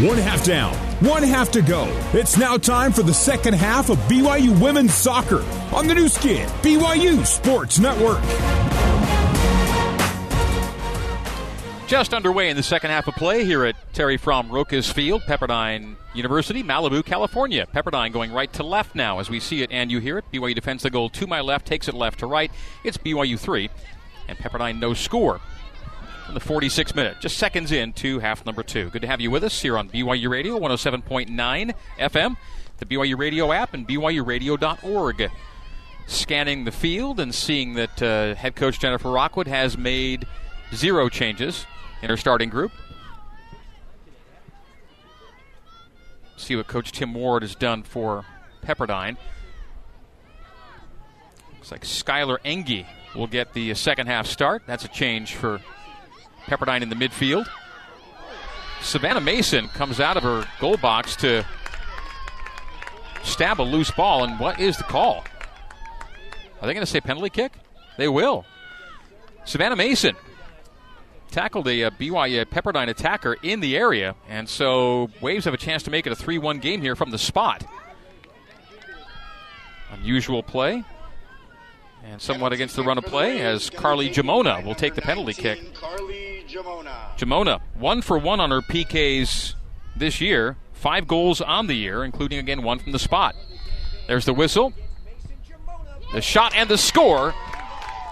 One half down, one half to go. It's now time for the second half of BYU Women's Soccer on the Nu Skin, BYU Sports Network. Just underway in the second half of play here at Tari Frahm Rokus Field, Pepperdine University, Malibu, California. Pepperdine going right to left now as we see it and you hear it. BYU defends the goal to my left, takes it left to right. It's BYU 3, and Pepperdine no score in the 46 minute, just seconds in to half number two. Good to have you with us here on BYU Radio 107.9 FM, the BYU Radio app, and BYURadio.org. Scanning the field and seeing that uh, head coach Jennifer Rockwood has made zero changes in her starting group. See what Coach Tim Ward has done for Pepperdine. Looks like Skylar Engie will get the second half start. That's a change for Pepperdine in the midfield. Savannah Mason comes out of her goal box to stab a loose ball, and what is the call? Are they going to say penalty kick? They will. Savannah Mason tackled a, a BYU Pepperdine attacker in the area, and so Waves have a chance to make it a 3 1 game here from the spot. Unusual play. And somewhat against the run of play as Carly Jamona will take the penalty kick. Carly Jamona. Jamona, one for one on her PKs this year. Five goals on the year, including again one from the spot. There's the whistle. The shot and the score.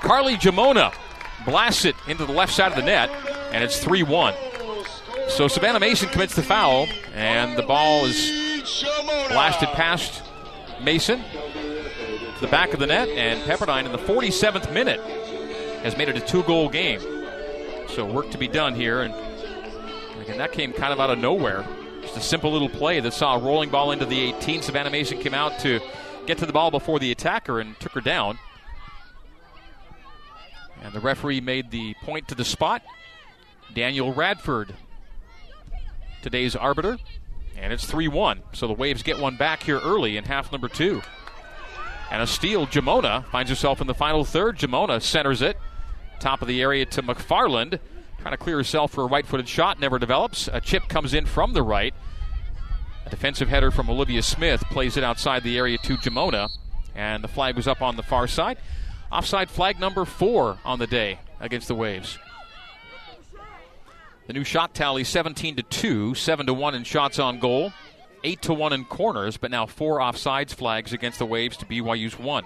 Carly Jamona blasts it into the left side of the net, and it's 3 1. So Savannah Mason commits the foul, and the ball is blasted past Mason to the back of the net, and Pepperdine in the 47th minute has made it a two goal game. So work to be done here, and again, that came kind of out of nowhere. Just a simple little play that saw a rolling ball into the 18. Savannah Mason came out to get to the ball before the attacker and took her down. And the referee made the point to the spot. Daniel Radford, today's arbiter. And it's 3 1. So the Waves get one back here early in half number two. And a steal, Jamona finds herself in the final third. Jamona centers it. Top of the area to McFarland. Trying to clear herself for a right footed shot. Never develops. A chip comes in from the right. A defensive header from Olivia Smith plays it outside the area to Jamona. And the flag was up on the far side. Offside flag number four on the day against the Waves. The new shot tally 17 to 2, 7 to 1 in shots on goal, 8 to 1 in corners, but now four offsides flags against the Waves to BYU's 1.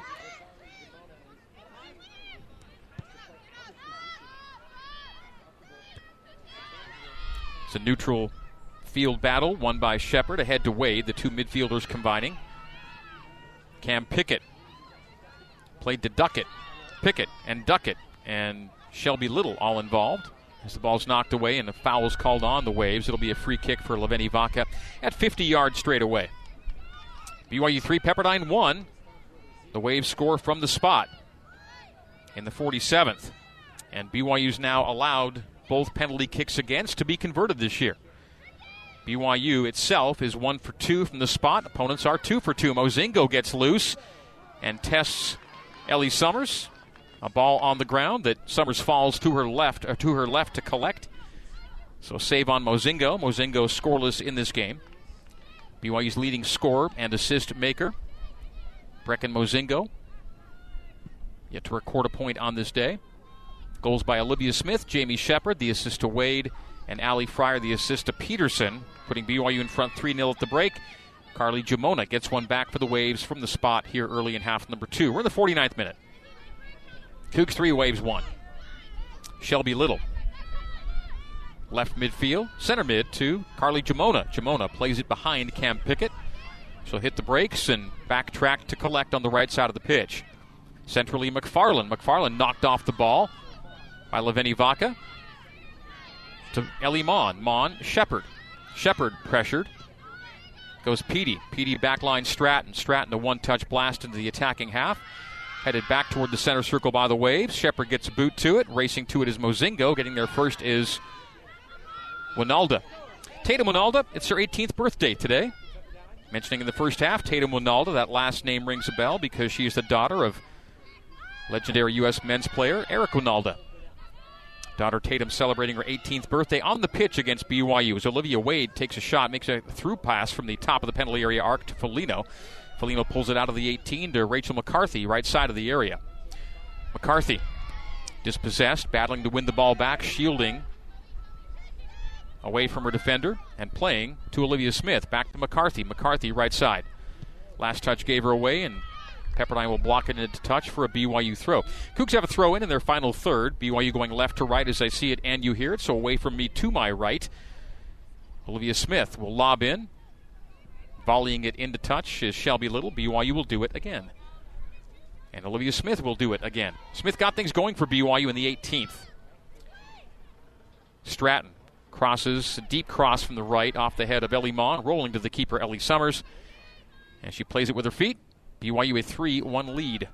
It's a neutral field battle won by Shepard ahead to Wade, the two midfielders combining. Cam Pickett played to Duckett, Pickett, and Duckett, and Shelby Little all involved. As the ball's knocked away and the foul's called on the Waves, it'll be a free kick for Laveni Vaca at 50 yards straight away. BYU 3, Pepperdine 1. The Waves score from the spot in the 47th. And BYU's now allowed both penalty kicks against to be converted this year. BYU itself is one for two from the spot. Opponents are two for two. Mozingo gets loose and tests Ellie Summers. A ball on the ground that Summers falls to her left, or uh, to her left to collect. So save on Mozingo. Mozingo scoreless in this game. BYU's leading scorer and assist maker, Brecken Mozingo, yet to record a point on this day. Goals by Olivia Smith, Jamie Shepard, the assist to Wade, and Allie Fryer, the assist to Peterson, putting BYU in front 3 0 at the break. Carly Jamona gets one back for the Waves from the spot here early in half number two. We're in the 49th minute. Cougs 3, Waves 1. Shelby Little. Left midfield, center mid to Carly Jamona. Jamona plays it behind Cam Pickett. She'll hit the brakes and backtrack to collect on the right side of the pitch. Centrally, McFarland. McFarland knocked off the ball by Laveni Vaca to Ellie Mon. Mon, Shepard. Shepard pressured goes Petey. Petey backline Stratton. Stratton a one touch blast into the attacking half. Headed back toward the center circle by the waves. Shepard gets a boot to it. Racing to it is Mozingo. Getting there first is Wynalda. Tatum Wynalda, it's her 18th birthday today. Mentioning in the first half, Tatum Wynalda, that last name rings a bell because she is the daughter of legendary U.S. men's player Eric Wynalda. Daughter Tatum celebrating her 18th birthday on the pitch against BYU as Olivia Wade takes a shot, makes a through pass from the top of the penalty area arc to Felino. Felino pulls it out of the 18 to Rachel McCarthy, right side of the area. McCarthy dispossessed, battling to win the ball back, shielding away from her defender and playing to Olivia Smith. Back to McCarthy. McCarthy, right side. Last touch gave her away, and Pepperdine will block it into touch for a BYU throw. Cougs have a throw in in their final third. BYU going left to right as I see it and you hear it, so away from me to my right. Olivia Smith will lob in. Volleying it into touch is Shelby Little. BYU will do it again. And Olivia Smith will do it again. Smith got things going for BYU in the 18th. Stratton crosses, a deep cross from the right off the head of Ellie Mon, rolling to the keeper Ellie Summers. And she plays it with her feet. BYU a 3 1 lead.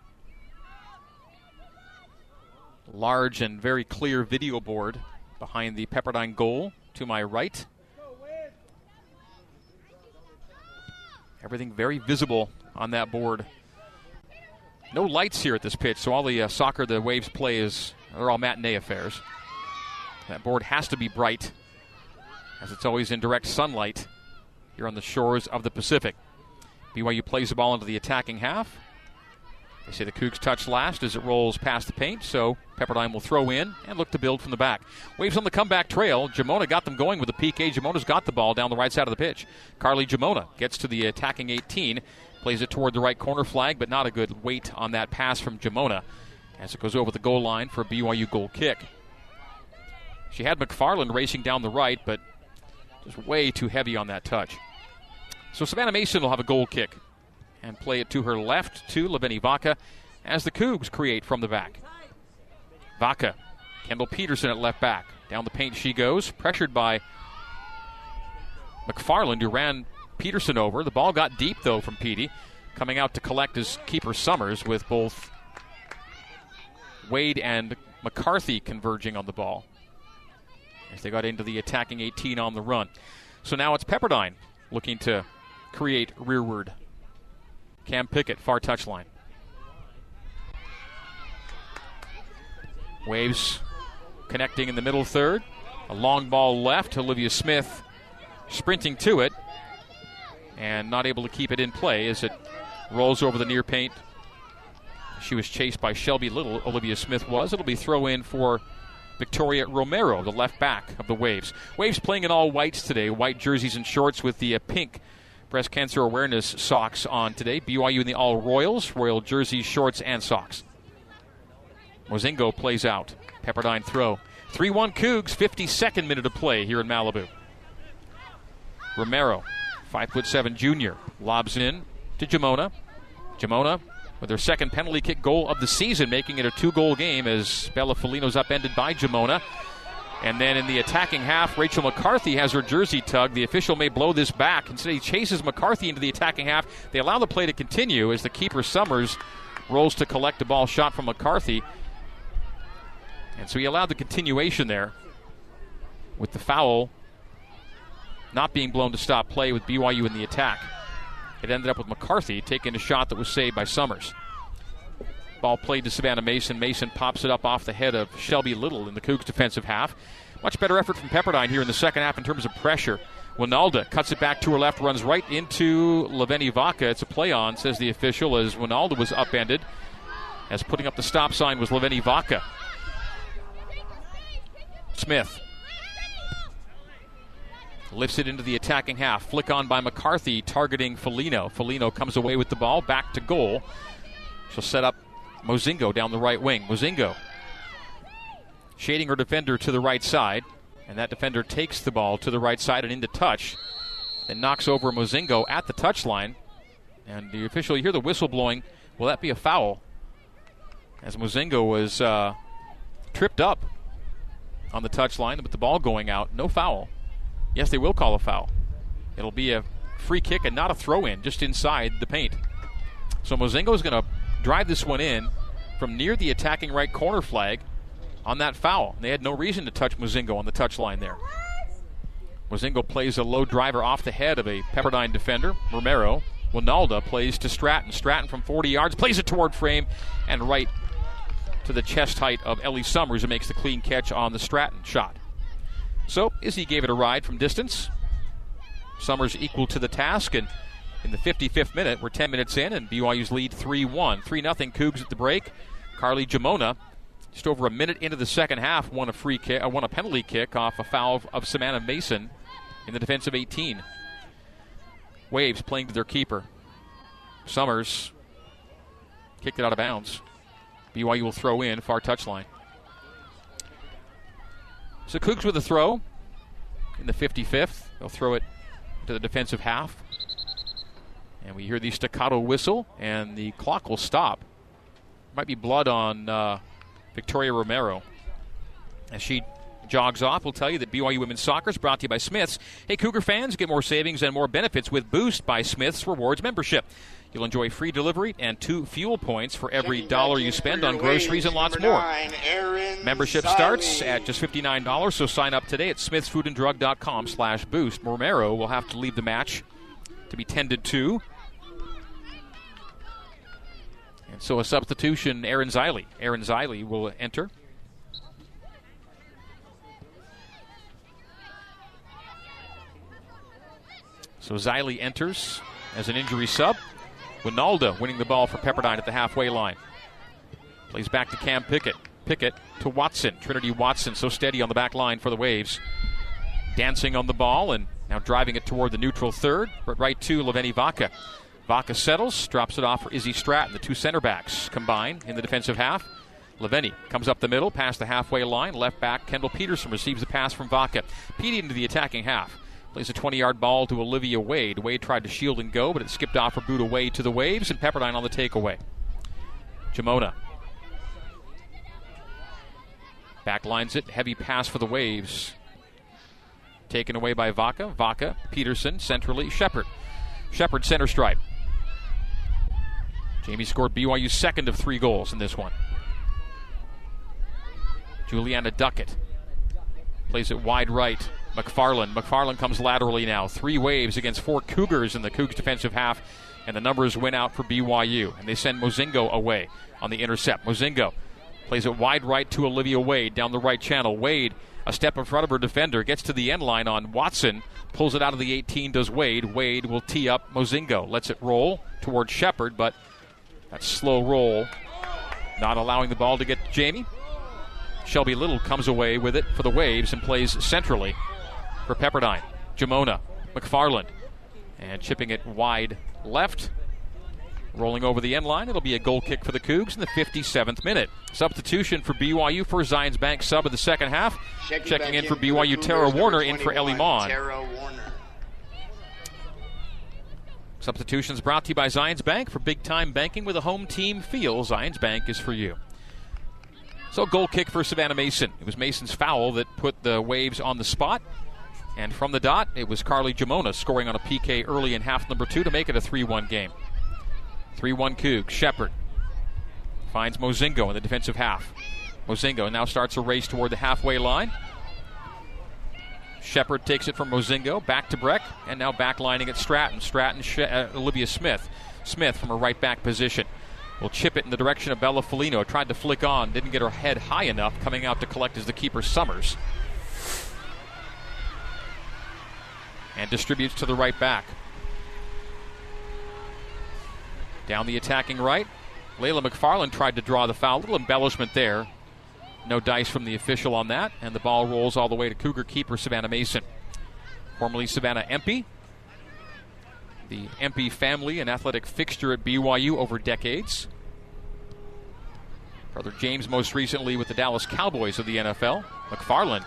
Large and very clear video board behind the Pepperdine goal to my right. Everything very visible on that board. No lights here at this pitch, so all the uh, soccer the Waves play is they're all matinee affairs. That board has to be bright, as it's always in direct sunlight here on the shores of the Pacific. BYU plays the ball into the attacking half. They say the Cougs touch last as it rolls past the paint, so Pepperdine will throw in and look to build from the back. Waves on the comeback trail. Jamona got them going with a PK. Jamona's got the ball down the right side of the pitch. Carly Jamona gets to the attacking 18, plays it toward the right corner flag, but not a good weight on that pass from Jamona as it goes over the goal line for a BYU goal kick. She had McFarland racing down the right, but just way too heavy on that touch. So Savannah Mason will have a goal kick and play it to her left to Laveni Vaca as the Cougs create from the back. Vaca, Kendall Peterson at left back. Down the paint she goes, pressured by McFarland, who ran Peterson over. The ball got deep, though, from Petey. Coming out to collect his keeper Summers with both Wade and McCarthy converging on the ball as they got into the attacking 18 on the run. So now it's Pepperdine looking to create rearward. Cam Pickett, far touchline. Waves connecting in the middle third. A long ball left. Olivia Smith sprinting to it and not able to keep it in play as it rolls over the near paint. She was chased by Shelby Little, Olivia Smith was. It'll be throw in for Victoria Romero, the left back of the Waves. Waves playing in all whites today, white jerseys and shorts with the uh, pink breast cancer awareness socks on today. BYU in the all Royals, Royal jerseys, shorts, and socks. Mozingo plays out. Pepperdine throw. 3 1 Cougs, 52nd minute of play here in Malibu. Romero, 5'7 junior, lobs in to Jamona. Jamona with her second penalty kick goal of the season, making it a two goal game as Bella Felino's upended by Jamona. And then in the attacking half, Rachel McCarthy has her jersey tugged. The official may blow this back. Instead, he chases McCarthy into the attacking half. They allow the play to continue as the keeper Summers rolls to collect a ball shot from McCarthy. And so he allowed the continuation there with the foul not being blown to stop play with BYU in the attack. It ended up with McCarthy taking a shot that was saved by Summers. Ball played to Savannah Mason. Mason pops it up off the head of Shelby Little in the Cougs defensive half. Much better effort from Pepperdine here in the second half in terms of pressure. Wynalda cuts it back to her left, runs right into Laveni Vaca. It's a play on, says the official, as Wynalda was upended. As putting up the stop sign was Laveni Vaca. Smith lifts it into the attacking half. Flick on by McCarthy, targeting Felino. Felino comes away with the ball, back to goal. She'll set up Mozingo down the right wing. Mozingo shading her defender to the right side, and that defender takes the ball to the right side and into touch. Then knocks over Mozingo at the touchline. And the official, you hear the whistle blowing. Will that be a foul? As Mozingo was uh, tripped up on the touchline with the ball going out. No foul. Yes, they will call a foul. It'll be a free kick and not a throw in, just inside the paint. So Mozingo is going to drive this one in from near the attacking right corner flag on that foul. They had no reason to touch Mozingo on the touchline there. Mozingo plays a low driver off the head of a Pepperdine defender. Romero. Wynalda plays to Stratton. Stratton from 40 yards plays it toward frame and right to the chest height of Ellie Summers, who makes the clean catch on the Stratton shot. So Izzy gave it a ride from distance. Summers equal to the task, and in the 55th minute, we're 10 minutes in, and BYU's lead 3 1. 3 0 Cougs at the break. Carly Jamona, just over a minute into the second half, won a free kick, uh, won a penalty kick off a foul of Savannah Mason in the defensive 18. Waves playing to their keeper. Summers kicked it out of bounds. BYU will throw in far touchline. So Cougs with a throw in the 55th. They'll throw it to the defensive half. And we hear the staccato whistle, and the clock will stop. Might be blood on uh, Victoria Romero. As she jogs off, we'll tell you that BYU Women's Soccer is brought to you by Smiths. Hey, Cougar fans, get more savings and more benefits with Boost by Smiths Rewards membership. You'll enjoy free delivery and two fuel points for every dollar you spend on groceries and lots more. Membership starts at just $59, so sign up today at smithsfoodanddrug.com slash boost. Romero will have to leave the match to be tended to. And so a substitution, Aaron Ziley. Aaron Ziley will enter. So Ziley enters as an injury sub. Wynalda winning the ball for Pepperdine at the halfway line. Plays back to Cam Pickett. Pickett to Watson. Trinity Watson so steady on the back line for the Waves. Dancing on the ball and now driving it toward the neutral third, but right to Laveni Vaca. Vaca settles, drops it off for Izzy Stratton. The two center backs combine in the defensive half. Laveni comes up the middle, past the halfway line. Left back Kendall Peterson receives the pass from Vaca. Petey into the attacking half. Plays a 20 yard ball to Olivia Wade. Wade tried to shield and go, but it skipped off for boot away to the Waves, and Pepperdine on the takeaway. Jamona. Backlines it. Heavy pass for the Waves. Taken away by Vaca. Vaca, Peterson, centrally, Shepard. Shepard center stripe. Jamie scored BYU's second of three goals in this one. Juliana Duckett plays it wide right. McFarland. McFarland comes laterally now. Three waves against four Cougars in the Cougs defensive half, and the numbers win out for BYU. And they send Mozingo away on the intercept. Mozingo plays it wide right to Olivia Wade down the right channel. Wade, a step in front of her defender, gets to the end line on Watson, pulls it out of the 18, does Wade. Wade will tee up Mozingo, lets it roll towards Shepard, but that slow roll not allowing the ball to get to Jamie. Shelby Little comes away with it for the Waves and plays centrally for Pepperdine. Jamona, McFarland, and chipping it wide left. Rolling over the end line, it'll be a goal kick for the Cougs in the 57th minute. Substitution for BYU for Zions Bank sub of the second half. Checking, Checking in in for BYU, Tara Warner in for Ellie 21, Mon. Tara Warner. Substitutions brought to you by Zions Bank for big time banking with a home team feel. Zions Bank is for you. So, goal kick for Savannah Mason. It was Mason's foul that put the Waves on the spot. And from the dot, it was Carly Jamona scoring on a PK early in half number two to make it a 3 1 game. 3 1 Coug. Shepard finds Mozingo in the defensive half. Mozingo now starts a race toward the halfway line. Shepard takes it from Mozingo, back to Breck, and now backlining at Stratton. Stratton, Sh- uh, Olivia Smith. Smith from a right back position will chip it in the direction of Bella Felino. Tried to flick on, didn't get her head high enough. Coming out to collect is the keeper Summers. And distributes to the right back. Down the attacking right. Layla McFarland tried to draw the foul. Little embellishment there. No dice from the official on that. And the ball rolls all the way to Cougar keeper Savannah Mason. Formerly Savannah Empey. The Empey family, an athletic fixture at BYU over decades. Brother James, most recently with the Dallas Cowboys of the NFL. McFarland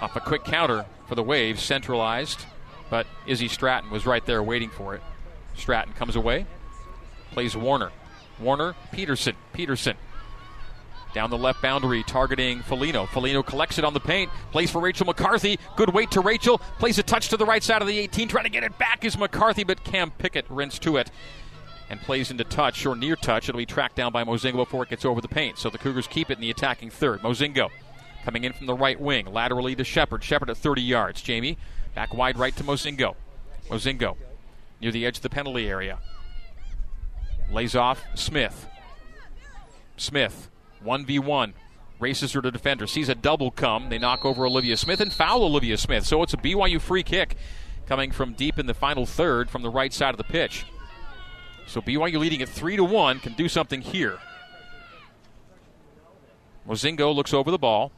off a quick counter for the Waves, centralized, but Izzy Stratton was right there waiting for it. Stratton comes away, plays Warner. Warner, Peterson. Peterson down the left boundary, targeting Felino. Felino collects it on the paint, plays for Rachel McCarthy. Good weight to Rachel, plays a touch to the right side of the 18, trying to get it back is McCarthy, but Cam Pickett rents to it and plays into touch or near touch. It'll be tracked down by Mozingo before it gets over the paint. So the Cougars keep it in the attacking third. Mozingo coming in from the right wing, laterally to Shepard. Shepard at 30 yards. Jamie back wide right to Mozingo. Mozingo near the edge of the penalty area. Lays off Smith. Smith 1v1. Races her to defender. Sees a double come. They knock over Olivia Smith and foul Olivia Smith. So it's a BYU free kick coming from deep in the final third from the right side of the pitch. So BYU leading at 3 to 1 can do something here. Mozingo looks over the ball.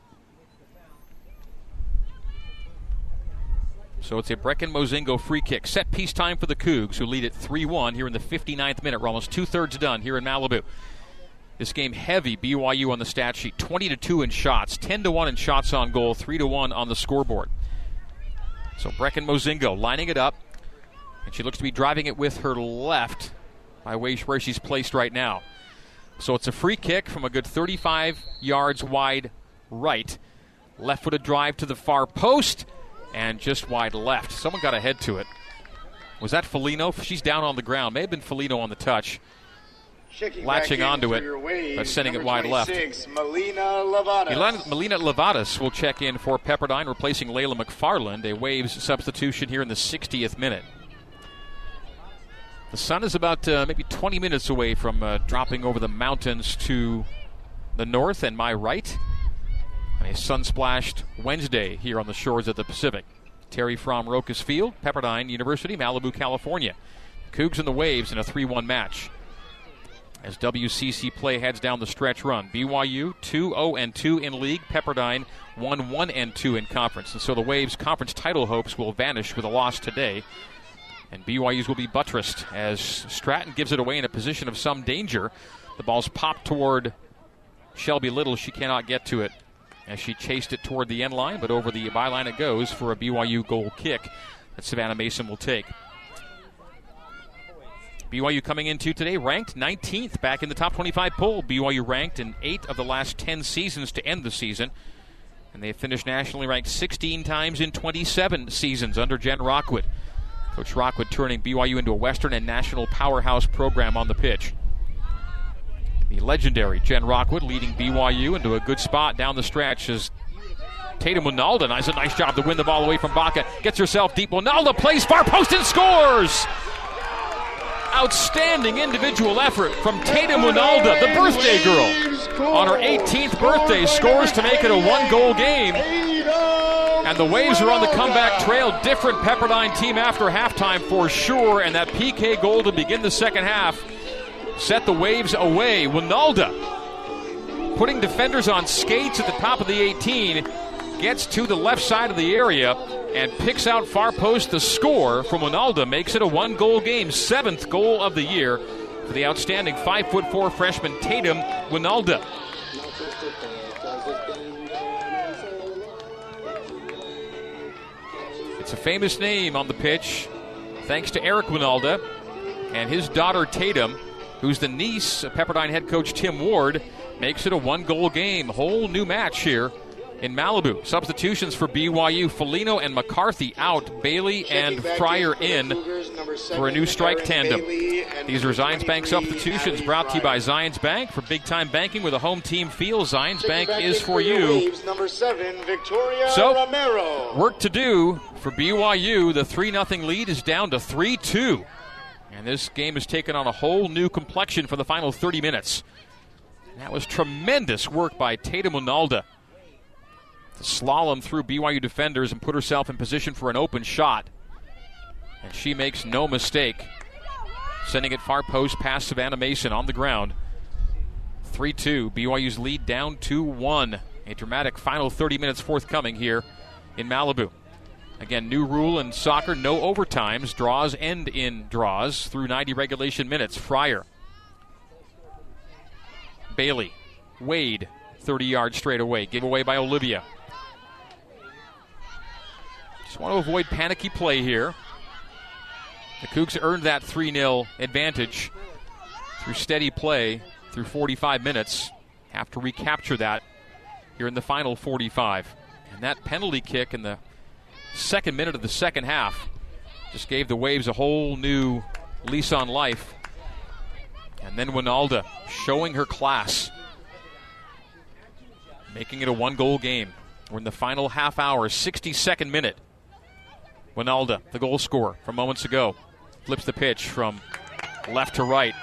So it's a Brecken Mozingo free kick. Set piece time for the Cougs, who lead at 3 1 here in the 59th minute. We're almost two thirds done here in Malibu. This game heavy BYU on the stat sheet 20 to 2 in shots, 10 to 1 in shots on goal, 3 to 1 on the scoreboard. So Brecken Mozingo lining it up, and she looks to be driving it with her left by way where she's placed right now. So it's a free kick from a good 35 yards wide right. Left footed drive to the far post and just wide left. Someone got ahead to it. Was that Felino? She's down on the ground. May have been Felino on the touch. Shaking latching onto it, but sending it wide left. Melina Levadas. Melina Levadas will check in for Pepperdine, replacing Layla McFarland, a Waves substitution here in the 60th minute. The sun is about uh, maybe 20 minutes away from uh, dropping over the mountains to the north and my right. And a sun splashed Wednesday here on the shores of the Pacific. Tari Frahm Rokus Field, Pepperdine University, Malibu, California. Cougs and the Waves in a 3 1 match as WCC play heads down the stretch run. BYU 2 0 and 2 in league, Pepperdine 1 1 and 2 in conference. And so the Waves' conference title hopes will vanish with a loss today. And BYU's will be buttressed as Stratton gives it away in a position of some danger. The ball's popped toward Shelby Little. She cannot get to it as she chased it toward the end line, but over the byline it goes for a BYU goal kick that Savannah Mason will take. BYU coming into today ranked 19th back in the top 25 poll. BYU ranked in eight of the last 10 seasons to end the season. And they have finished nationally ranked 16 times in 27 seasons under Jen Rockwood. Coach Rockwood turning BYU into a Western and national powerhouse program on the pitch. The legendary Jen Rockwood leading BYU into a good spot down the stretch as Tatum Wynalda does a nice job to win the ball away from Vaca. Gets herself deep. Wynalda plays far post and scores! Outstanding individual effort from Tatum Wynalda, the birthday girl. On her 18th birthday, scores to make it a one goal game. And the Waves are on the comeback trail. Different Pepperdine team after halftime for sure. And that PK goal to begin the second half set the Waves away. Winalda putting defenders on skates at the top of the 18 gets to the left side of the area and picks out far post the score from Wynalda, makes it a one goal game, seventh goal of the year for the outstanding five foot four freshman Tatum Wynalda. It's a famous name on the pitch, thanks to Eric Wynalda and his daughter Tatum, who's the niece of Pepperdine head coach Tim Ward, makes it a one goal game. Whole new match here in Malibu. Substitutions for BYU Felino and McCarthy out, Bailey and Fryer in for a new strike tandem. These are Zions Bank substitutions brought to you by Zions Bank. For big time banking with a home team feel, Zions Bank is for you. So, work to do for BYU. The 3 0 lead is down to 3 2. And this game has taken on a whole new complexion for the final 30 minutes. That was tremendous work by Tatum Wynalda slalom through BYU defenders and put herself in position for an open shot. And she makes no mistake, sending it far post past Savannah Mason on the ground. 3 2. BYU's lead down 2 1. A dramatic final 30 minutes forthcoming here in Malibu. Again, new rule in soccer no overtimes. Draws end in draws through 90 regulation minutes. Fryer. Bailey. Wade. 30 yards straight away. Giveaway by Olivia. Just want to avoid panicky play here. The Cougs earned that 3 0 advantage through steady play through 45 minutes. Have to recapture that here in the final 45. And that penalty kick in the second minute of the second half just gave the Waves a whole new lease on life. And then Wynalda showing her class, making it a one goal game. We're in the final half hour, 62nd minute. Wynalda, the goal scorer from moments ago, flips the pitch from left to right.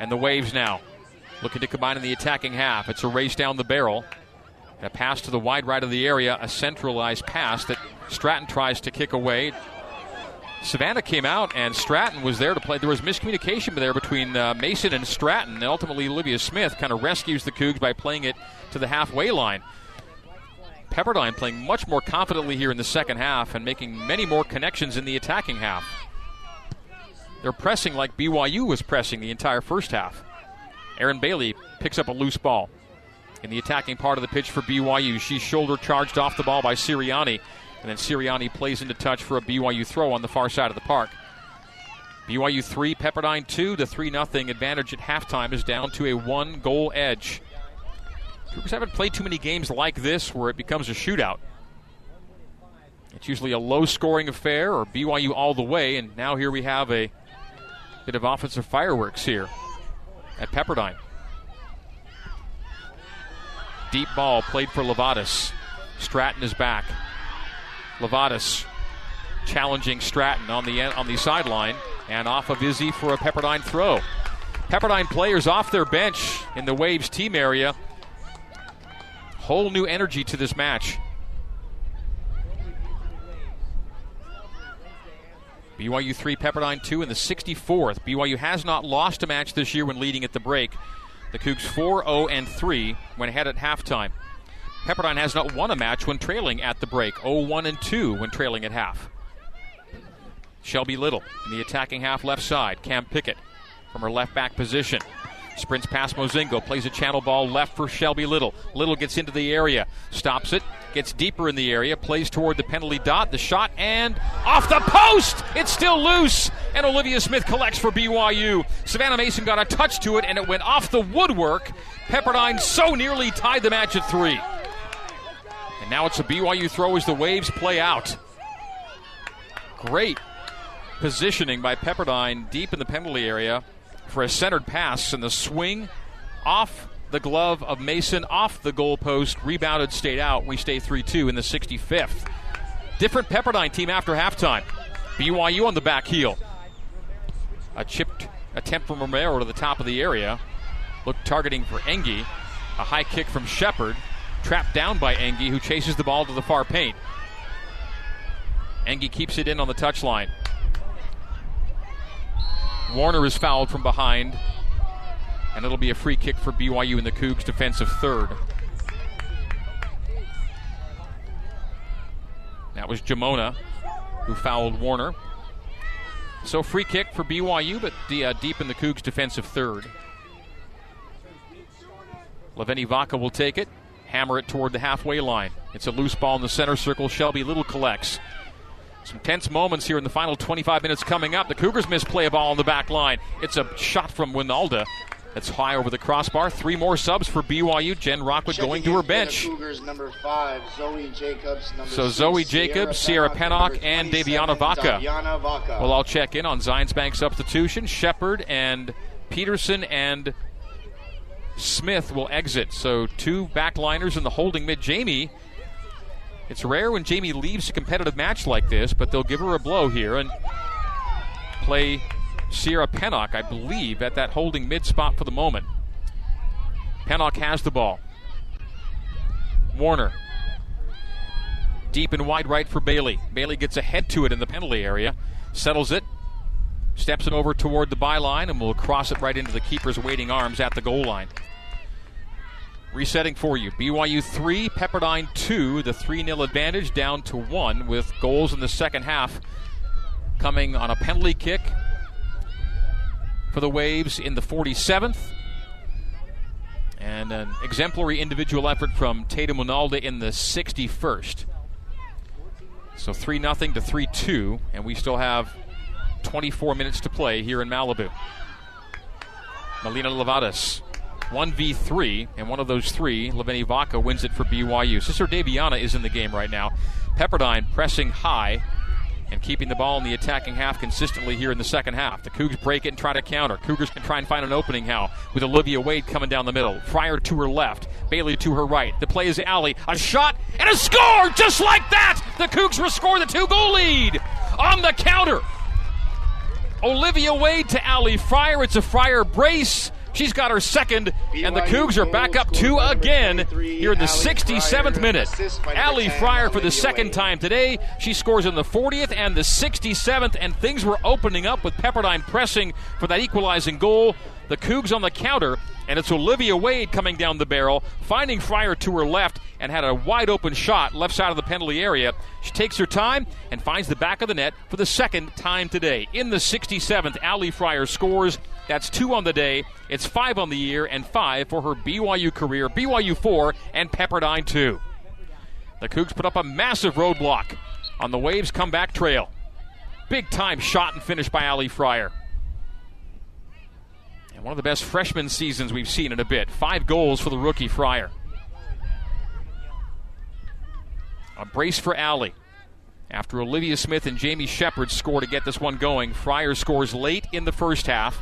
And the Waves now looking to combine in the attacking half. It's a race down the barrel. a pass to the wide right of the area, a centralized pass that Stratton tries to kick away. Savannah came out and Stratton was there to play. There was miscommunication there between uh, Mason and Stratton, and ultimately Olivia Smith kind of rescues the Cougs by playing it to the halfway line. Pepperdine playing much more confidently here in the second half and making many more connections in the attacking half. They're pressing like BYU was pressing the entire first half. Aaron Bailey picks up a loose ball in the attacking part of the pitch for BYU. She's shoulder charged off the ball by Sirianni. And then Sirianni plays into touch for a BYU throw on the far side of the park. BYU 3, Pepperdine 2. The 3 0 advantage at halftime is down to a one goal edge. Cougars haven't played too many games like this where it becomes a shootout. It's usually a low scoring affair or BYU all the way, and now here we have a bit of offensive fireworks here at Pepperdine. Deep ball played for Levatas. Stratton is back. Levatas challenging Stratton on the on the sideline and off of Izzy for a Pepperdine throw. Pepperdine players off their bench in the Waves team area. Whole new energy to this match. BYU 3, Pepperdine 2 in the 64th. BYU has not lost a match this year when leading at the break. The Cougs 4 0 and 3 when ahead at halftime. Pepperdine has not won a match when trailing at the break, 0 1 and 2 when trailing at half. Shelby Little in the attacking half left side. Cam Pickett from her left back position. Sprints past Mozingo, plays a channel ball left for Shelby Little. Little gets into the area, stops it, gets deeper in the area, plays toward the penalty dot. The shot and off the post! It's still loose, and Olivia Smith collects for BYU. Savannah Mason got a touch to it, and it went off the woodwork. Pepperdine so nearly tied the match at three. And now it's a BYU throw as the waves play out. Great positioning by Pepperdine deep in the penalty area for a centered pass, and the swing off the glove of Mason, off the goalpost, rebounded, stayed out. We stay 3 2 in the 65th. Different Pepperdine team after halftime. BYU on the back heel. A chipped attempt from Romero to the top of the area. Look targeting for Engie. A high kick from Shepard. Trapped down by Engie, who chases the ball to the far paint. Engie keeps it in on the touchline. Warner is fouled from behind, and it'll be a free kick for BYU in the Cougs' defensive third. That was Jamona who fouled Warner. So free kick for BYU, but uh, deep in the Cougs' defensive third. Laveni Vaca will take it, hammer it toward the halfway line. It's a loose ball in the center circle. Shelby Little collects. Some tense moments here in the final 25 minutes coming up. The Cougars misplay a ball on the back line. It's a shot from Wynalda. That's high over the crossbar. Three more subs for BYU. Jen Rockwood Checking going to her bench. Cougars number five, Zoe Jacobs. Number so six, Zoe Jacobs, Sierra Pennock, and Daviana Vaca. Daviana Vaca. Well, I'll check in on Zions Bank substitution. Shepard and Peterson and Smith will exit. So two backliners in the holding mid. Jamie it's rare when Jamie leaves a competitive match like this, but they'll give her a blow here and play Sierra Pennock, I believe, at that holding mid spot for the moment. Pennock has the ball. Warner. Deep and wide right for Bailey. Bailey gets ahead to it in the penalty area, settles it, steps it over toward the byline, and will cross it right into the keeper's waiting arms at the goal line. Resetting for you. BYU 3, Pepperdine 2. The 3 0 advantage down to 1 with goals in the second half coming on a penalty kick for the Waves in the 47th. And an exemplary individual effort from Tatum Wynalda in the 61st. So 3 0 to 3 2, and we still have 24 minutes to play here in Malibu. Melina Levatas 1v3, and one of those three, Laveni Vaca, wins it for BYU. Sister Daviana is in the game right now. Pepperdine pressing high and keeping the ball in the attacking half consistently here in the second half. The Cougs break it and try to counter. Cougars can try and find an opening now with Olivia Wade coming down the middle. Fryer to her left, Bailey to her right. The play is alley. A shot and a score just like that. The Cougs restore the two goal lead on the counter. Olivia Wade to Allie Fryer. It's a Fryer brace She's got her second, and the Cougs are back up two again here in the 67th minute. Allie Fryer for the second time today. She scores in the 40th and the 67th, and things were opening up with Pepperdine pressing for that equalizing goal. The Cougs on the counter, and it's Olivia Wade coming down the barrel, finding Fryer to her left, and had a wide open shot left side of the penalty area. She takes her time and finds the back of the net for the second time today. In the 67th, Allie Fryer scores. That's two on the day. It's five on the year and five for her BYU career. BYU four and Pepperdine two. The Cougs put up a massive roadblock on the Waves comeback trail. Big time shot and finish by Allie Fryer. And one of the best freshman seasons we've seen in a bit. Five goals for the rookie Fryer. A brace for Allie. After Olivia Smith and Jamie Shepard score to get this one going, Fryer scores late in the first half.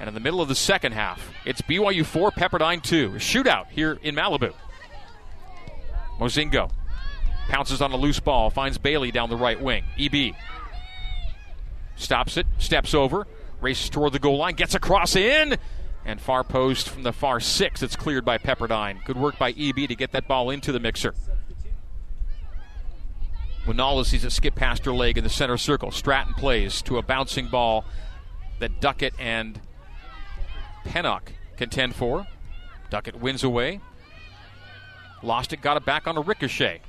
And in the middle of the second half, it's BYU 4, Pepperdine 2. A shootout here in Malibu. Mozingo pounces on a loose ball, finds Bailey down the right wing. EB stops it, steps over, races toward the goal line, gets across in, and far post from the far six. It's cleared by Pepperdine. Good work by EB to get that ball into the mixer. Wynalda sees it skip past her leg in the center circle. Stratton plays to a bouncing ball that Duckett and Pennock contend for. Duckett wins away. Lost it, got it back on a ricochet.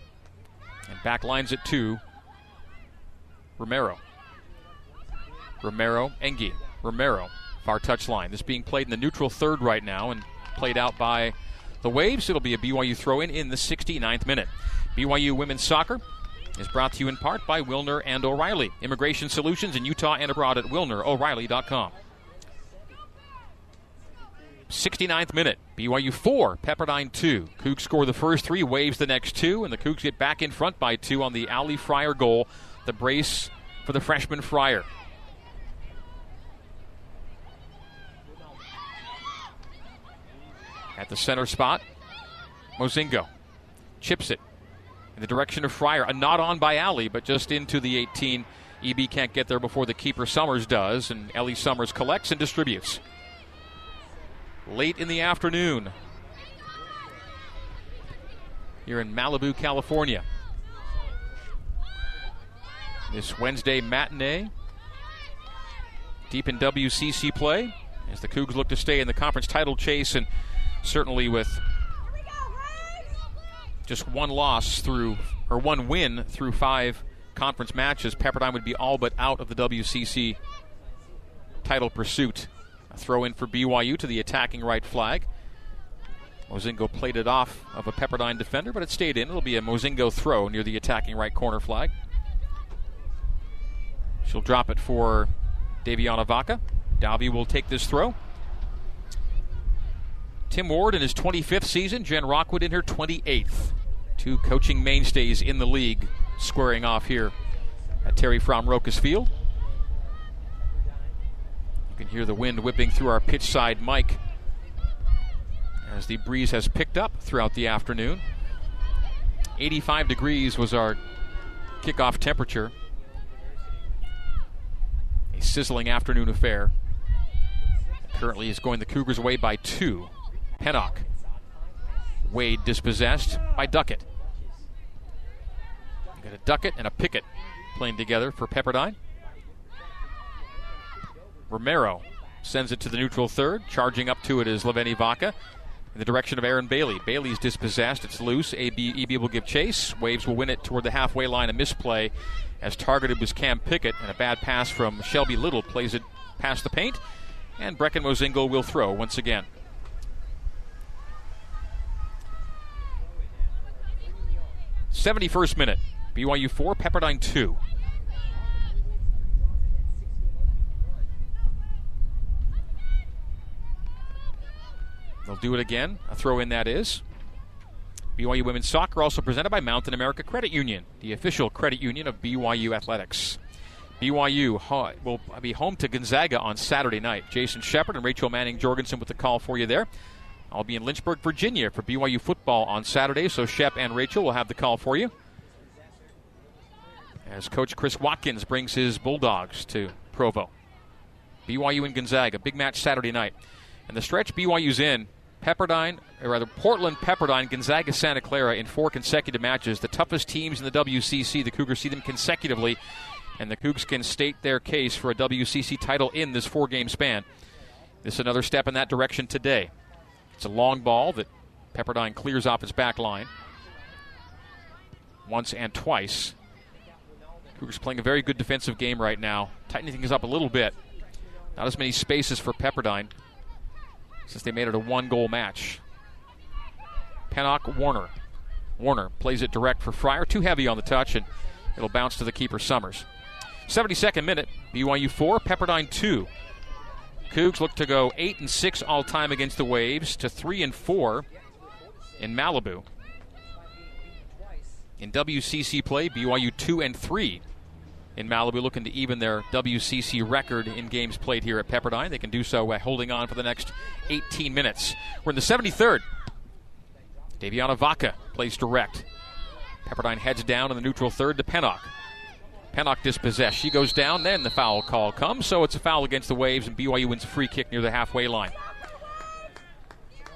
And back lines it to Romero. Romero, Engie. Romero, far touch line. This being played in the neutral third right now and played out by the Waves. It'll be a BYU throw in in the 69th minute. BYU women's soccer is brought to you in part by Wilner and O'Reilly. Immigration solutions in Utah and abroad at WilnerO'Reilly.com. 69th minute. BYU 4, Pepperdine 2. Cougs score the first three, Waves the next two, and the Cougs get back in front by two on the Allie Fryer goal. The brace for the freshman Fryer. At the center spot, Mozingo chips it in the direction of Fryer. A not on by Allie, but just into the 18. EB can't get there before the keeper Summers does, and Ellie Summers collects and distributes. Late in the afternoon, here in Malibu, California. This Wednesday matinee, deep in WCC play, as the Cougs look to stay in the conference title chase, and certainly with just one loss through, or one win through five conference matches, Pepperdine would be all but out of the WCC title pursuit. Throw in for BYU to the attacking right flag. Mozingo played it off of a Pepperdine defender, but it stayed in. It'll be a Mozingo throw near the attacking right corner flag. She'll drop it for Daviana Vaca. Davi will take this throw. Tim Ward in his 25th season, Jen Rockwood in her 28th. Two coaching mainstays in the league squaring off here at Tari Frahm Rokus Field. Can hear the wind whipping through our pitch side mic as the breeze has picked up throughout the afternoon. 85 degrees was our kickoff temperature. A sizzling afternoon affair. Currently is going the Cougars away by two. Pennock. Wade dispossessed by Duckett. Got a Duckett and a Pickett playing together for Pepperdine. Romero sends it to the neutral third. Charging up to it is Laveni Vaca in the direction of Aaron Bailey. Bailey's dispossessed. It's loose. AB, EB will give chase. Waves will win it toward the halfway line. A misplay as targeted was Cam Pickett, and a bad pass from Shelby Little plays it past the paint. And Brecken Mozingo will throw once again. 71st minute. BYU 4, Pepperdine 2. They'll do it again. A throw in that is. BYU Women's Soccer also presented by Mountain America Credit Union, the official credit union of BYU Athletics. BYU will be home to Gonzaga on Saturday night. Jason Shepard and Rachel Manning Jorgensen with the call for you there. I'll be in Lynchburg, Virginia for BYU football on Saturday, so Shep and Rachel will have the call for you. As Coach Chris Watkins brings his Bulldogs to Provo. BYU and Gonzaga, big match Saturday night. And the stretch BYU's in, Pepperdine, or rather Portland, Pepperdine, Gonzaga, Santa Clara in four consecutive matches. The toughest teams in the WCC. The Cougars see them consecutively, and the Cougs can state their case for a WCC title in this four game span. This is another step in that direction today. It's a long ball that Pepperdine clears off its back line once and twice. Cougars playing a very good defensive game right now, tightening things up a little bit. Not as many spaces for Pepperdine since they made it a one goal match. Pennock Warner. Warner plays it direct for Fryer. Too heavy on the touch, and it'll bounce to the keeper Summers. 72nd minute, BYU 4, Pepperdine 2. Cougs look to go 8 and 6 all time against the Waves to 3 and 4 in Malibu. In WCC play, BYU 2 and 3 in Malibu, looking to even their WCC record in games played here at Pepperdine. They can do so by holding on for the next 18 minutes. We're in the 73rd. Daviana Vaca plays direct. Pepperdine heads down in the neutral third to Pennock. Pennock dispossessed. She goes down, then the foul call comes, so it's a foul against the Waves, and BYU wins a free kick near the halfway line.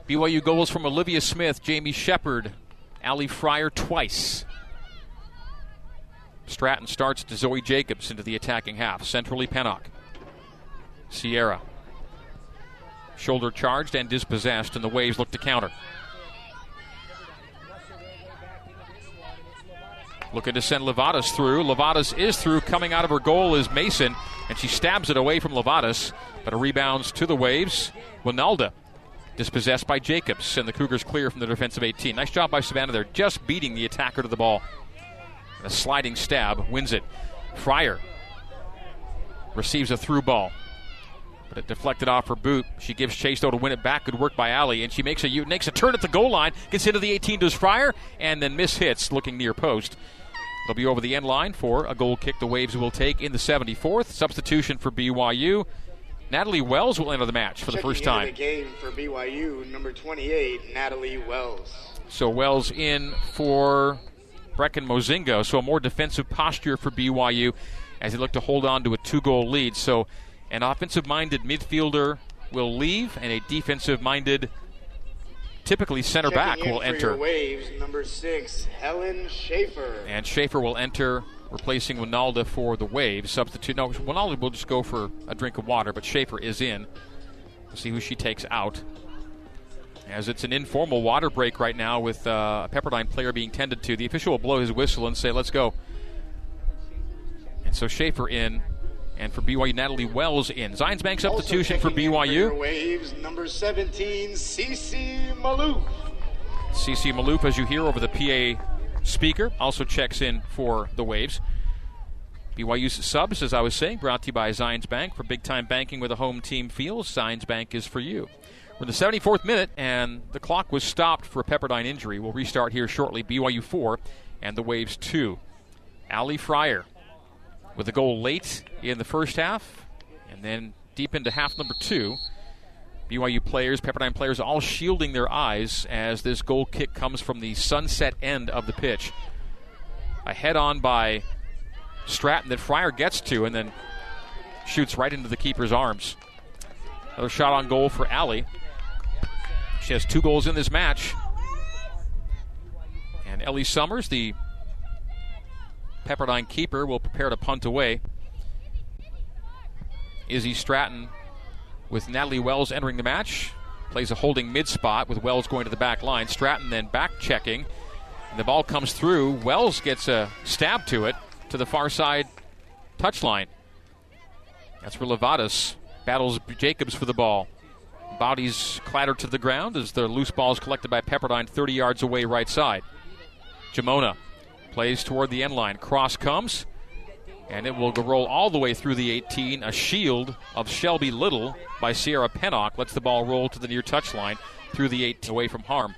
BYU goals from Olivia Smith, Jamie Shepard, Allie Fryer twice. Stratton starts to Zoe Jacobs into the attacking half. Centrally, Pennock. Sierra. Shoulder charged and dispossessed, and the Waves look to counter. Looking to send Levadas through. Levadas is through. Coming out of her goal is Mason, and she stabs it away from Levadas, but it rebounds to the Waves. Wynalda dispossessed by Jacobs, and the Cougars clear from the defensive 18. Nice job by Savannah there, just beating the attacker to the ball. A sliding stab wins it. Fryer receives a through ball, but it deflected off her boot. She gives chase though to win it back. Good work by Allie, and she makes a makes a turn at the goal line, gets into the 18 to Fryer, and then miss hits looking near post. They'll be over the end line for a goal kick the Waves will take in the 74th. Substitution for BYU. Natalie Wells will enter the match for Checking the first time. the game for BYU, number 28, Natalie Wells. So Wells in for Brecken Mozingo. So a more defensive posture for BYU as they look to hold on to a two goal lead. So an offensive minded midfielder will leave, and a defensive minded, typically center Checking back, will enter. Waves, number six, Helen Schaefer. And Schaefer will enter, replacing Wynalda for the Waves. Substitute. No, Wynalda will just go for a drink of water, but Schaefer is in. We'll see who she takes out. As it's an informal water break right now with uh, a Pepperdine player being tended to. The official will blow his whistle and say, let's go. And so Schaefer in, and for BYU, Natalie Wells in. Zions Bank substitution for BYU. your waves, number 17, CC Malou. CC Malouf, as you hear over the PA speaker, also checks in for the Waves. BYU's subs, as I was saying, brought to you by Zions Bank. For big time banking with a home team feel, Zions Bank is for you. In the 74th minute, and the clock was stopped for a Pepperdine injury. We'll restart here shortly. BYU 4 and the Waves 2. Allie Fryer with a goal late in the first half, and then deep into half number two. BYU players, Pepperdine players, all shielding their eyes as this goal kick comes from the sunset end of the pitch. A head on by Stratton that Fryer gets to and then shoots right into the keeper's arms. Another shot on goal for Allie. She has two goals in this match. And Ellie Summers, the Pepperdine keeper, will prepare to punt away. Izzy Stratton with Natalie Wells entering the match. Plays a holding mid spot with Wells going to the back line. Stratton then back checking. The ball comes through. Wells gets a stab to it to the far side touchline. That's where Levadas battles Jacobs for the ball. Bodies clatter to the ground as the loose ball is collected by Pepperdine 30 yards away right side. Jamona plays toward the end line. Cross comes, and it will roll all the way through the 18. A shield of Shelby Little by Sierra Pennock lets the ball roll to the near touchline through the 18 away from harm.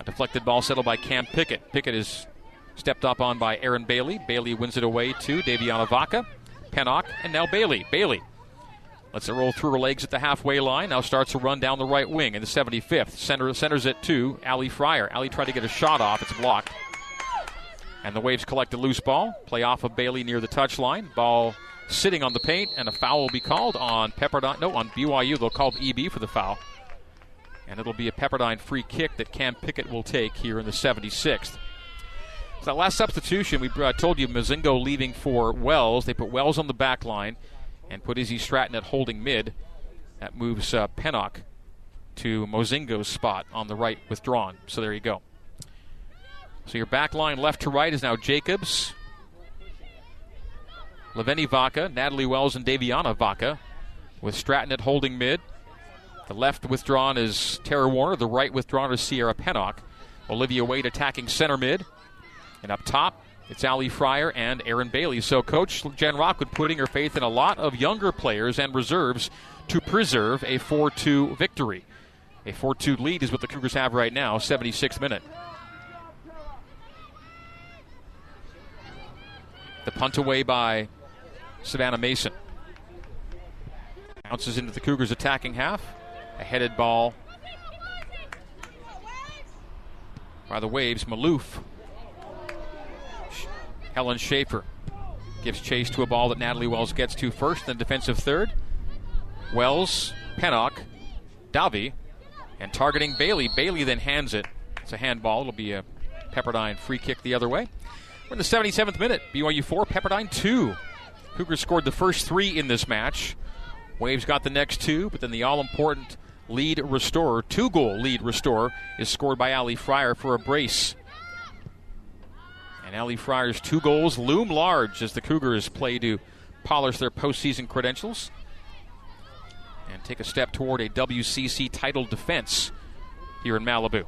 A deflected ball settled by Cam Pickett. Pickett is stepped up on by Aaron Bailey. Bailey wins it away to Daviana Vaca, Pennock, and now Bailey. Bailey lets roll through her legs at the halfway line. Now starts a run down the right wing in the 75th. Center, centers it to Allie Fryer. Allie tried to get a shot off. It's blocked. And the Waves collect a loose ball, play off of Bailey near the touchline. Ball sitting on the paint, and a foul will be called on Pepperdine. No, on BYU. They'll call EB for the foul. And it'll be a Pepperdine free kick that Cam Pickett will take here in the 76th. So that last substitution, we uh, told you Mozingo leaving for Wells. They put Wells on the back line and put Izzy Stratton at holding mid. That moves uh, Pennock to Mozingo's spot on the right withdrawn. So there you go. So your back line left to right is now Jacobs, Laveni Vaca, Natalie Wells, and Daviana Vaca, with Stratton at holding mid. The left withdrawn is Tara Warner. The right withdrawn is Sierra Pennock. Olivia Wade attacking center mid. And up top, it's Allie Fryer and Aaron Bailey. So Coach Jen Rockwood putting her faith in a lot of younger players and reserves to preserve a 4 2 victory. A 4 2 lead is what the Cougars have right now, 76th minute. The punt away by Savannah Mason. Bounces into the Cougars' attacking half. A headed ball by the Waves. Maloof. Helen Schaefer gives chase to a ball that Natalie Wells gets to first, then defensive third. Wells, Pennock, Davi, and targeting Bailey. Bailey then hands it. It's a handball. It'll be a Pepperdine free kick the other way. We're in the 77th minute. BYU 4, Pepperdine 2. Cougars scored the first three in this match. Waves got the next two, but then the all important lead restorer, two goal lead restorer, is scored by Allie Fryer for a brace. Allie Fryer's two goals loom large as the Cougars play to polish their postseason credentials and take a step toward a WCC title defense here in Malibu.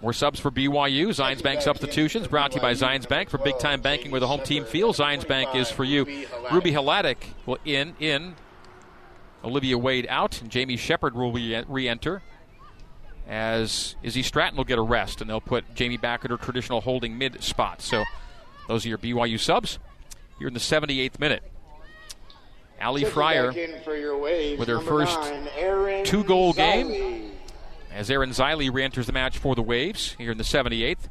More subs for BYU. Zions Bank substitutions brought to you by Zions Bank for big time banking where the home team feels. Zions Bank is for you. Ruby Haladik will in, in. Olivia Wade out, and Jamie Shepard will re enter. As Izzy Stratton will get a rest, and they'll put Jamie back at her traditional holding mid spot. So those are your BYU subs. Here in the 78th minute. Allie Fryer with her first two goal game as Aaron Xiley re enters the match for the Waves here in the 78th.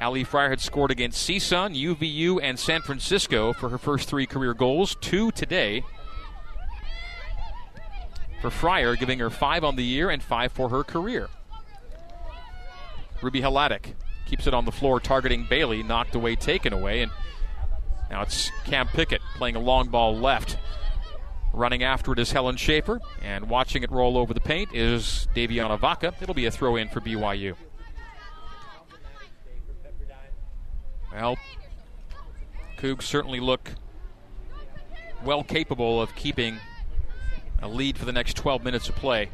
Allie Fryer had scored against CSUN, UVU, and San Francisco for her first three career goals, two today. For Fryer, giving her five on the year and five for her career. Ruby Haladik keeps it on the floor, targeting Bailey, knocked away, taken away, and now it's Cam Pickett playing a long ball left. Running after it is Helen Schaefer, and watching it roll over the paint is Daviana Vaca. It'll be a throw in for BYU. Well, Cougs certainly look well capable of keeping a lead for the next 12 minutes of play.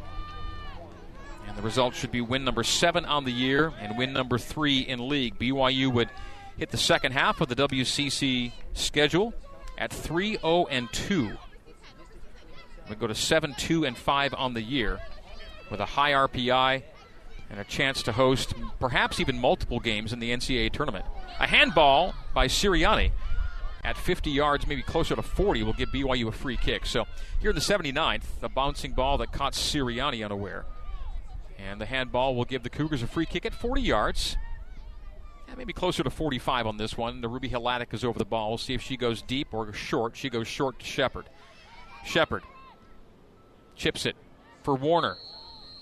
And the result should be win number seven on the year and win number three in league. BYU would hit the second half of the WCC schedule at 3 0 and 2. We go to 7 2 and 5 on the year with a high RPI and a chance to host perhaps even multiple games in the NCAA tournament. A handball by Sirianni at 50 yards, maybe closer to 40, will give BYU a free kick. So here in the 79th, a bouncing ball that caught Sirianni unaware. And the handball will give the Cougars a free kick at 40 yards. Maybe closer to 45 on this one. The Ruby Helatic is over the ball. We'll see if she goes deep or short. She goes short to Shepard. Shepard chips it for Warner.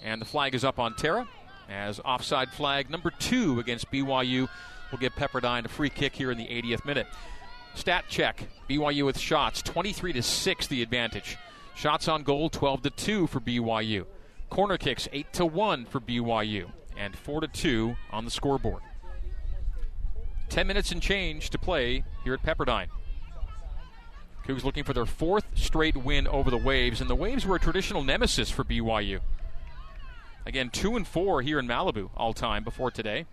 And the flag is up on Terra as offside flag number two against BYU will give Pepperdine a free kick here in the 80th minute. Stat check BYU with shots 23 to 6 the advantage. Shots on goal 12 to 2 for BYU. Corner kicks 8 to 1 for BYU and 4 to 2 on the scoreboard. 10 minutes and change to play here at Pepperdine. Cougs looking for their fourth straight win over the Waves, and the Waves were a traditional nemesis for BYU. Again, two and four here in Malibu all time before today.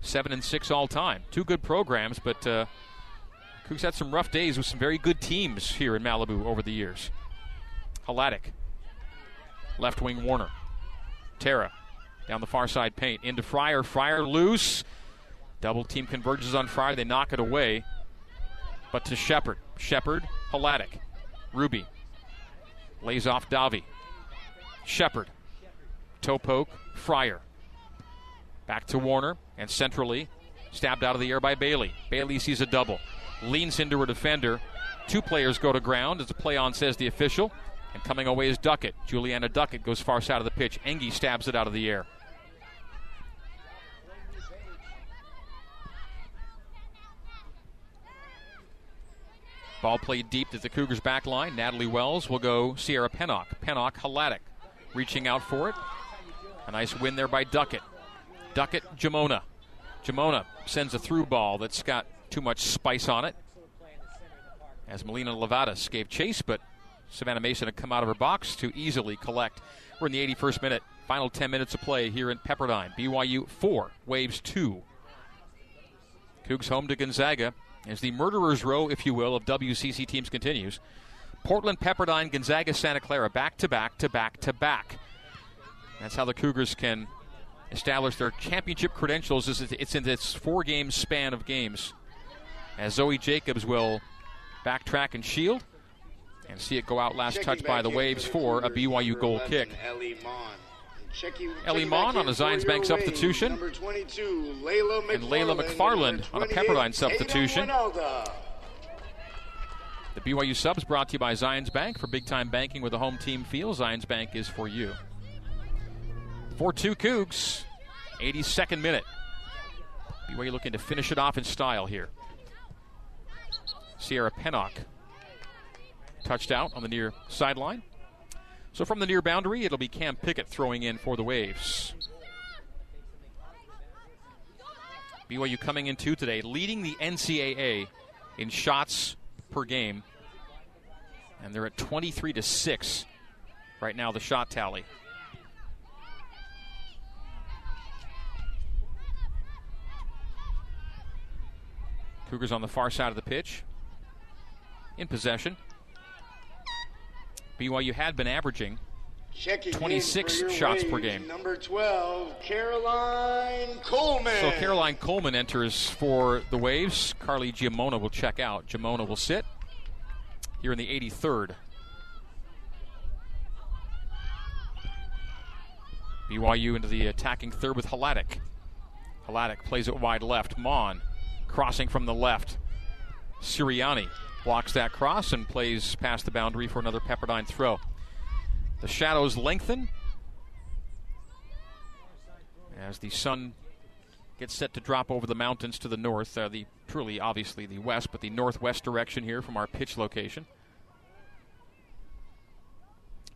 Seven and six all time. Two good programs, but uh, Cougs had some rough days with some very good teams here in Malibu over the years. Haladik, left wing Warner, Terra down the far side paint into Fryer. Fryer loose. Double team converges on Fryer. They knock it away but to Shepard. Shepard, Haladik, Ruby. Lays off Davi. Shepard. Toe poke, Fryer. Back to Warner and centrally, stabbed out of the air by Bailey. Bailey sees a double, leans into a defender. Two players go to ground as a play on, says the official. And coming away is Duckett. Juliana Duckett goes far side of the pitch. Engie stabs it out of the air. Ball played deep to the Cougars back line. Natalie Wells will go Sierra Pennock. Pennock, Halatic reaching out for it. A nice win there by Duckett. Duckett, Jamona. Jamona sends a through ball that's got too much spice on it. As Melina Levatas gave chase, but Savannah Mason had come out of her box to easily collect. We're in the 81st minute. Final 10 minutes of play here in Pepperdine. BYU 4, Waves 2. Cougs home to Gonzaga as the murderer's row, if you will, of WCC teams continues. Portland, Pepperdine, Gonzaga, Santa Clara, back to back to back to back. That's how the Cougars can establish their championship credentials. It's in this four game span of games. As Zoe Jacobs will backtrack and shield and see it go out last Checking touch by the Waves for a BYU goal kick. Ellie Mon. Ellie Mon on a Zions Bank substitution. Number 22, Layla and Layla McFarland on a Pepperdine substitution. The BYU subs brought to you by Zions Bank for big time banking with a home team feel. Zions Bank is for you. 4 2 Cougs, 82nd minute. BYU looking to finish it off in style here. Sierra Pennock touched out on the near sideline. So from the near boundary, it'll be Cam Pickett throwing in for the Waves. BYU coming in two today, leading the NCAA in shots per game. And they're at 23 to 6 right now, the shot tally. Cougars on the far side of the pitch. In possession. BYU had been averaging Checking 26 shots per game. Number 12, Caroline Coleman. So Caroline Coleman enters for the Waves. Carly Giamona will check out. Giamona will sit here in the 83rd. BYU into the attacking third with Halatic. Halatic plays it wide left. Mon crossing from the left. Siriani blocks that cross and plays past the boundary for another Pepperdine throw. The shadows lengthen as the sun gets set to drop over the mountains to the north, uh, the truly obviously the west, but the northwest direction here from our pitch location.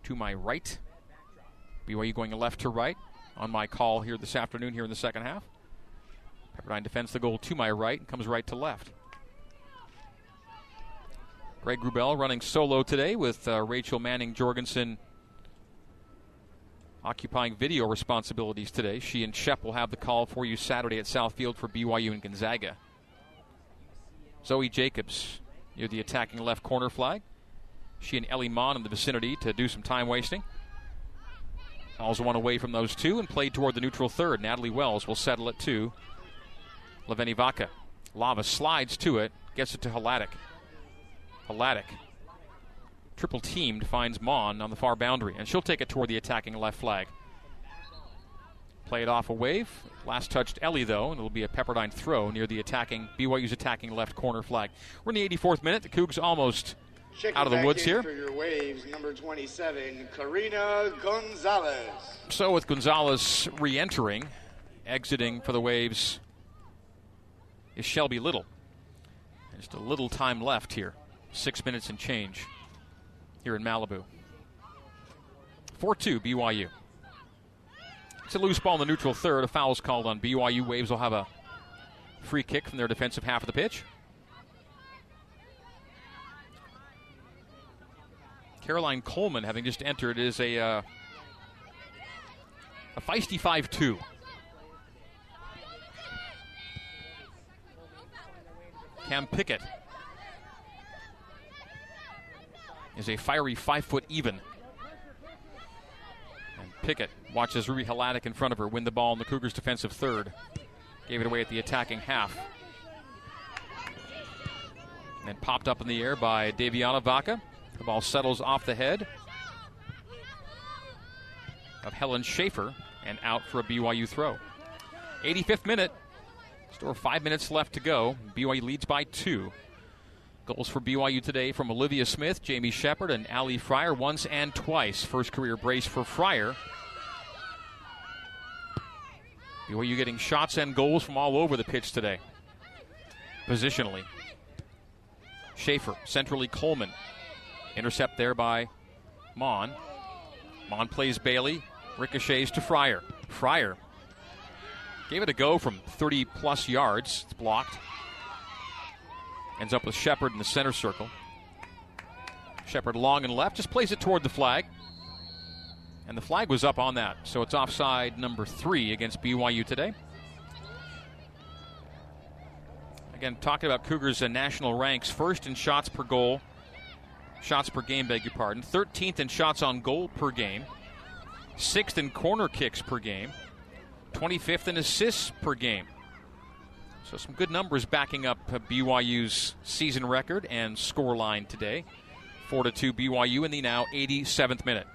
To my right, BYU going left to right on my call here this afternoon here in the second half. Pepperdine defends the goal to my right and comes right to left. Greg Wrubell running solo today with uh, Rachel Manning Jorgensen occupying video responsibilities today. She and Shep will have the call for you Saturday at South Field for BYU and Gonzaga. Zoe Jacobs near the attacking left corner flag. She and Ellie Mon in the vicinity to do some time wasting. Also one away from those two and played toward the neutral third. Natalie Wells will settle it to Laveni Vaca. Lava slides to it, gets it to Halatic. Halatic. Triple teamed finds Mon on the far boundary, and she'll take it toward the attacking left flag. Play it off a wave. Last touched Ellie, though, and it'll be a Pepperdine throw near the attacking BYU's attacking left corner flag. We're in the 84th minute. The Cougs almost Checking out of the woods here. For your waves, number 27, Karina Gonzalez. So with Gonzalez re-entering, exiting for the Waves is Shelby Little. Just a little time left here six minutes and change here in Malibu. 4 2 BYU. It's a loose ball in the neutral third. A foul's called on BYU. Waves will have a free kick from their defensive half of the pitch. Caroline Coleman, having just entered, is a uh, a feisty 5 2. Cam Pickett is a fiery five foot even. And Pickett watches Ruby Halatic in front of her win the ball in the Cougars' defensive third. Gave it away at the attacking half. And popped up in the air by Daviana Vaca. The ball settles off the head of Helen Schaefer and out for a BYU throw. 85th minute. Still five minutes left to go. BYU leads by two. Goals for BYU today from Olivia Smith, Jamie Shepard, and Allie Fryer once and twice. First career brace for Fryer. BYU getting shots and goals from all over the pitch today. Positionally. Schaefer, centrally Coleman. Intercept there by Mon. Mon plays Bailey. Ricochets to Fryer. Fryer gave it a go from 30 plus yards. It's blocked. Ends up with Shepard in the center circle. Shepard long and left, just plays it toward the flag. And the flag was up on that, so it's offside number three against BYU today. Again, talking about Cougars' and national ranks, first in shots per goal, shots per game, beg your pardon, 13th in shots on goal per game, sixth in corner kicks per game, 25th in assists per game. So some good numbers backing up uh, BYU's season record and score line today. 4 to 2 BYU in the now 87th minute.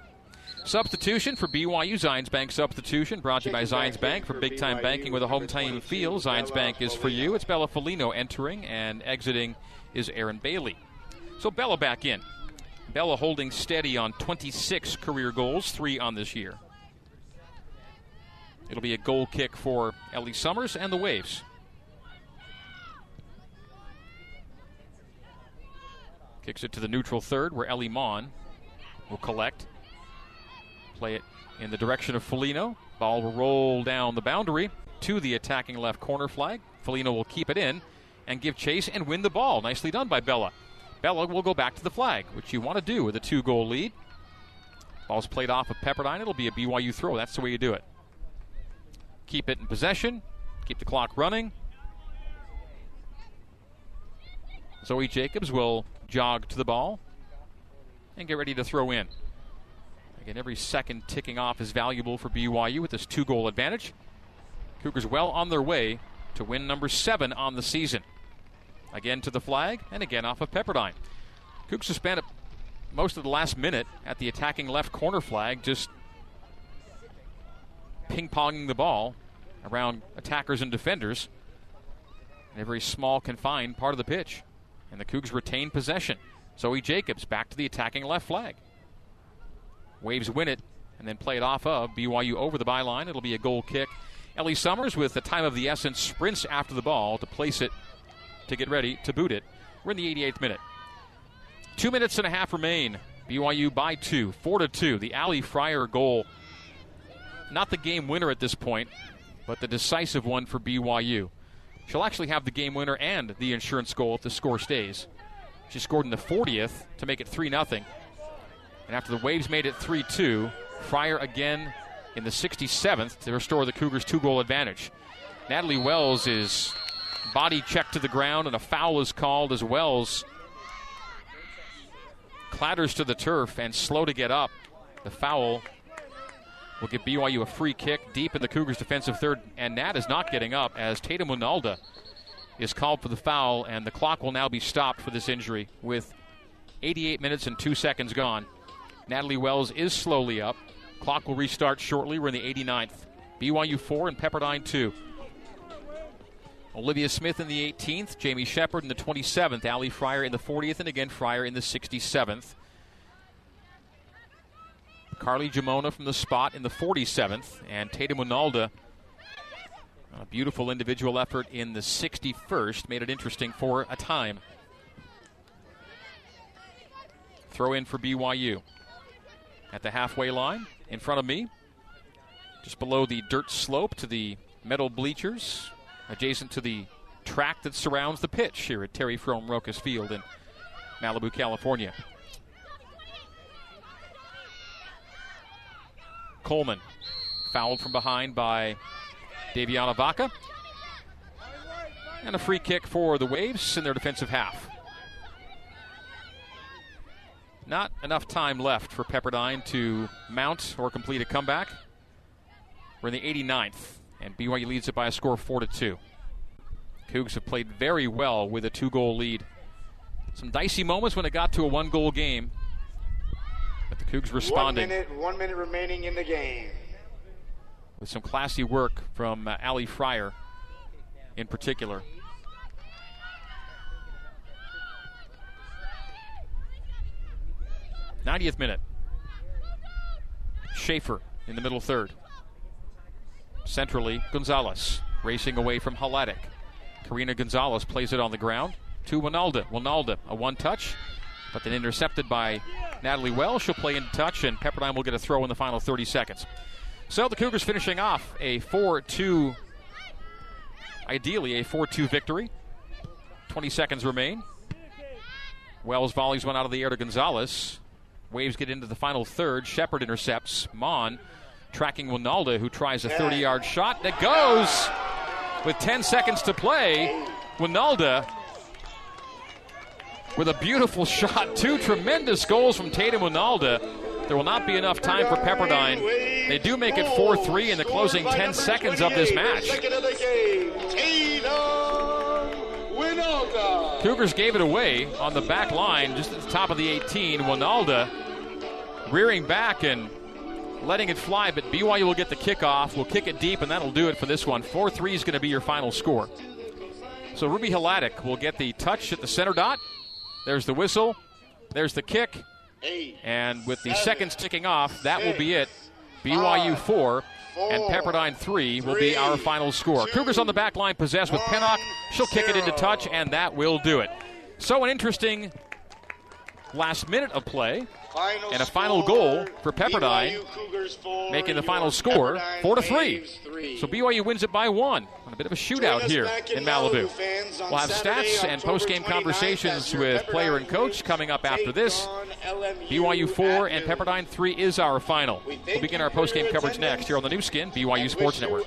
Substitution for BYU Zions Bank substitution brought to you by Zions Bank for big time banking with a home team feel. Zions Bank is for you. It's Bella Folino entering and exiting is Aaron Bailey. So Bella back in. Bella holding steady on 26 career goals, three on this year. It'll be a goal kick for Ellie Summers and the Waves. Kicks it to the neutral third where Ellie Mon will collect. Play it in the direction of Folino. Ball will roll down the boundary to the attacking left corner flag. Folino will keep it in and give chase and win the ball. Nicely done by Bella. Bella will go back to the flag, which you want to do with a two goal lead. Ball's played off of Pepperdine. It'll be a BYU throw. That's the way you do it. Keep it in possession, keep the clock running. Zoe Jacobs will jog to the ball and get ready to throw in. Again, every second ticking off is valuable for BYU with this two goal advantage. Cougars well on their way to win number seven on the season. Again to the flag, and again off of Pepperdine. Have spent most of the last minute at the attacking left corner flag, just ping ponging the ball around attackers and defenders in a very small, confined part of the pitch and the Cougs retain possession. Zoe Jacobs back to the attacking left flag. Waves win it and then play it off of BYU over the byline. It'll be a goal kick. Ellie Summers with the time of the essence sprints after the ball to place it to get ready to boot it. We're in the 88th minute. Two minutes and a half remain. BYU by two, four to two. The Allie Fryer goal, not the game winner at this point, but the decisive one for BYU. She'll actually have the game winner and the insurance goal if the score stays. She scored in the 40th to make it 3 0. And after the Waves made it 3 2, Fryer again in the 67th to restore the Cougars' two goal advantage. Natalie Wells is body checked to the ground, and a foul is called as Wells clatters to the turf and slow to get up. The foul will give BYU a free kick deep in the Cougars' defensive third, and Nat is not getting up as Tatum Wynalda is called for the foul, and the clock will now be stopped for this injury with 88 minutes and two seconds gone. Natalie Wells is slowly up. Clock will restart shortly. We're in the 89th. BYU 4 and Pepperdine 2. Olivia Smith in the 18th, Jamie Shepard in the 27th, Allie Fryer in the 40th, and again Fryer in the 67th. Carly Jamona from the spot in the 47th, and Tatum Wynalda. A beautiful individual effort in the 61st made it interesting for a time. Throw in for BYU. At the halfway line, in front of me, just below the dirt slope to the metal bleachers, adjacent to the track that surrounds the pitch here at Tari Frahm Rokus Field in Malibu, California. Coleman. Fouled from behind by Daviana Vaca. And a free kick for the Waves in their defensive half. Not enough time left for Pepperdine to mount or complete a comeback. We're in the 89th, and BYU leads it by a score of 4 to 2. Cougs have played very well with a two goal lead. Some dicey moments when it got to a one goal game. The Cougs responding. One minute, one minute remaining in the game. with some classy work from uh, Allie Fryer in particular. Ninetieth minute. Schaefer in the middle third. Centrally, Gonzalez racing away from Haladik. Karina Gonzalez plays it on the ground to Wynalda. Wynalda, a one touch, but then intercepted by Natalie Wells. She'll play in touch, and Pepperdine will get a throw in the final 30 seconds. So the Cougars finishing off a 4 2, ideally a 4 2 victory. 20 seconds remain. Wells volleys one out of the air to Gonzalez. Waves get into the final third. Shepard intercepts. Mon tracking Wynalda, who tries a 30 yard shot that goes with 10 seconds to play. Wynalda with a beautiful shot. Two tremendous goals from Tatum Wynalda. There will not be enough time for Pepperdine. They do make it 4 3 in the closing 10 seconds of this match. Cougars gave it away on the back line just at the top of the 18. Wynalda rearing back and letting it fly, but BYU will get the kickoff. We'll kick it deep, and that'll do it for this one. 4 3 is going to be your final score. So Ruby Haladik will get the touch at the center dot. There's the whistle. There's the kick. And with the seconds ticking off, that will be it. BYU 4 and Pepperdine 3 will be our final score. Cougars on the back line possessed with Pennock. She'll kick it into touch, and that will do it. So, an interesting last minute of play Final and a final goal for Pepperdine, four, making the final score Pepperdine 4 to 3. Three. So BYU wins it by one on a bit of a shootout here in in Malibu. Malibu, We'll have Saturday, stats and post game conversations with player and coach coming up after this. BYU 4 and. Pepperdine 3 is our final. We we'll begin our post game coverage next here on the Nu Skin, BYU Sports Network.